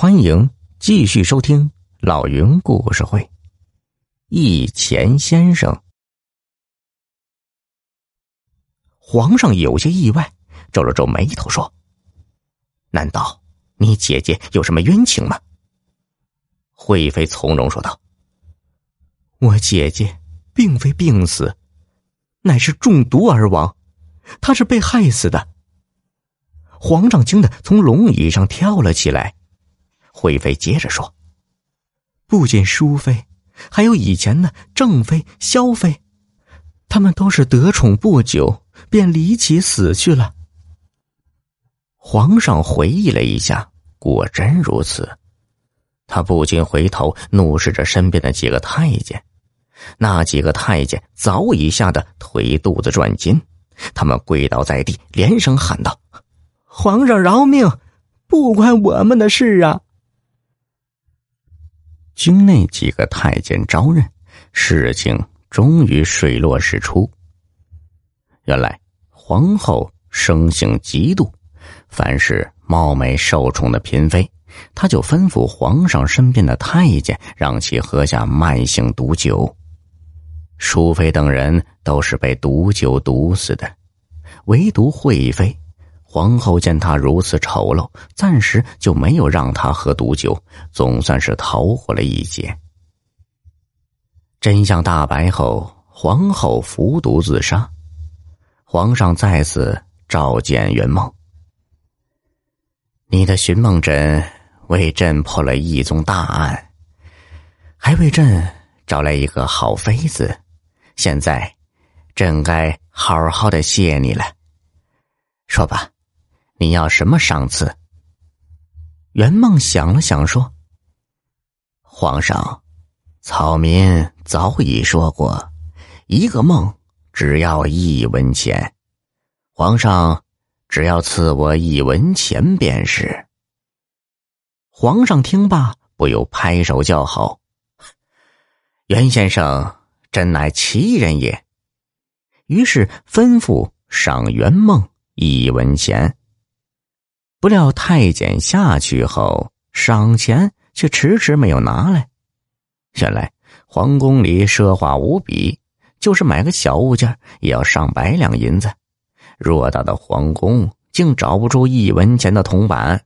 欢迎继续收听老云故事会。一钱先生，皇上有些意外，皱了皱眉头说：“难道你姐姐有什么冤情吗？”惠妃从容说道：“我姐姐并非病死，乃是中毒而亡，她是被害死的。”皇上惊得从龙椅上跳了起来。惠妃接着说：“不仅淑妃，还有以前的正妃、萧妃，他们都是得宠不久便离奇死去了。”皇上回忆了一下，果真如此。他不禁回头怒视着身边的几个太监，那几个太监早已吓得腿肚子转筋，他们跪倒在地，连声喊道：“皇上饶命！不关我们的事啊！”经那几个太监招认，事情终于水落石出。原来皇后生性嫉妒，凡是貌美受宠的嫔妃，她就吩咐皇上身边的太监，让其喝下慢性毒酒。淑妃等人都是被毒酒毒死的，唯独惠妃。皇后见他如此丑陋，暂时就没有让他喝毒酒，总算是逃过了一劫。真相大白后，皇后服毒自杀。皇上再次召见圆梦：“你的寻梦诊为朕破了一宗大案，还为朕找来一个好妃子，现在，朕该好好的谢你了。说吧。”你要什么赏赐？圆梦想了想说：“皇上，草民早已说过，一个梦只要一文钱，皇上只要赐我一文钱便是。”皇上听罢，不由拍手叫好：“袁先生真乃奇人也！”于是吩咐赏圆梦一文钱。不料太监下去后，赏钱却迟迟没有拿来。原来皇宫里奢华无比，就是买个小物件也要上百两银子。偌大的皇宫竟找不出一文钱的铜板，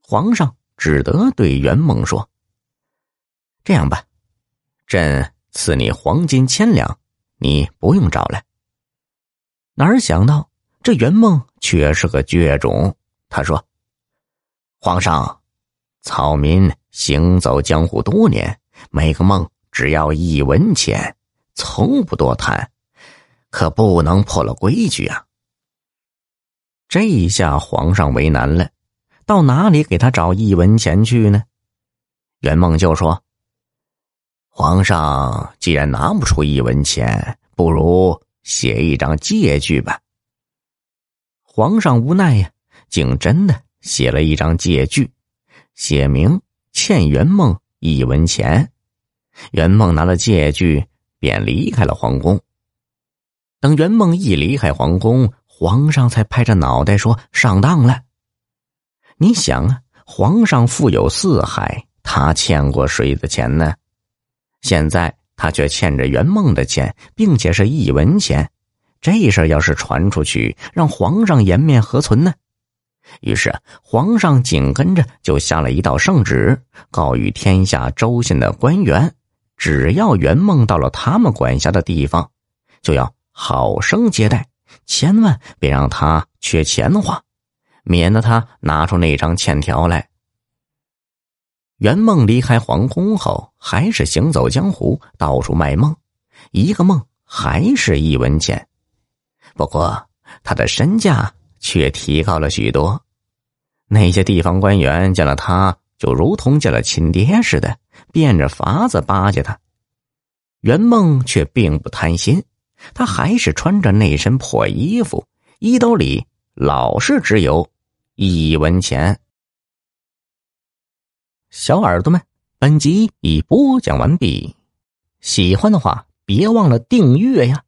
皇上只得对圆梦说：“这样吧，朕赐你黄金千两，你不用找来。”哪想到这圆梦却是个倔种。他说：“皇上，草民行走江湖多年，每个梦只要一文钱，从不多谈，可不能破了规矩啊。”这一下皇上为难了，到哪里给他找一文钱去呢？圆梦就说：“皇上既然拿不出一文钱，不如写一张借据吧。”皇上无奈呀。竟真的写了一张借据，写明欠圆梦一文钱。圆梦拿了借据，便离开了皇宫。等圆梦一离开皇宫，皇上才拍着脑袋说：“上当了。”你想啊，皇上富有四海，他欠过谁的钱呢？现在他却欠着圆梦的钱，并且是一文钱。这事要是传出去，让皇上颜面何存呢？于是，皇上紧跟着就下了一道圣旨，告谕天下州县的官员：只要圆梦到了他们管辖的地方，就要好生接待，千万别让他缺钱花，免得他拿出那张欠条来。圆梦离开皇宫后，还是行走江湖，到处卖梦，一个梦还是一文钱。不过，他的身价。却提高了许多，那些地方官员见了他，就如同见了亲爹似的，变着法子巴结他。圆梦却并不贪心，他还是穿着那身破衣服，衣兜里老是只有一文钱。小耳朵们，本集已播讲完毕，喜欢的话别忘了订阅呀。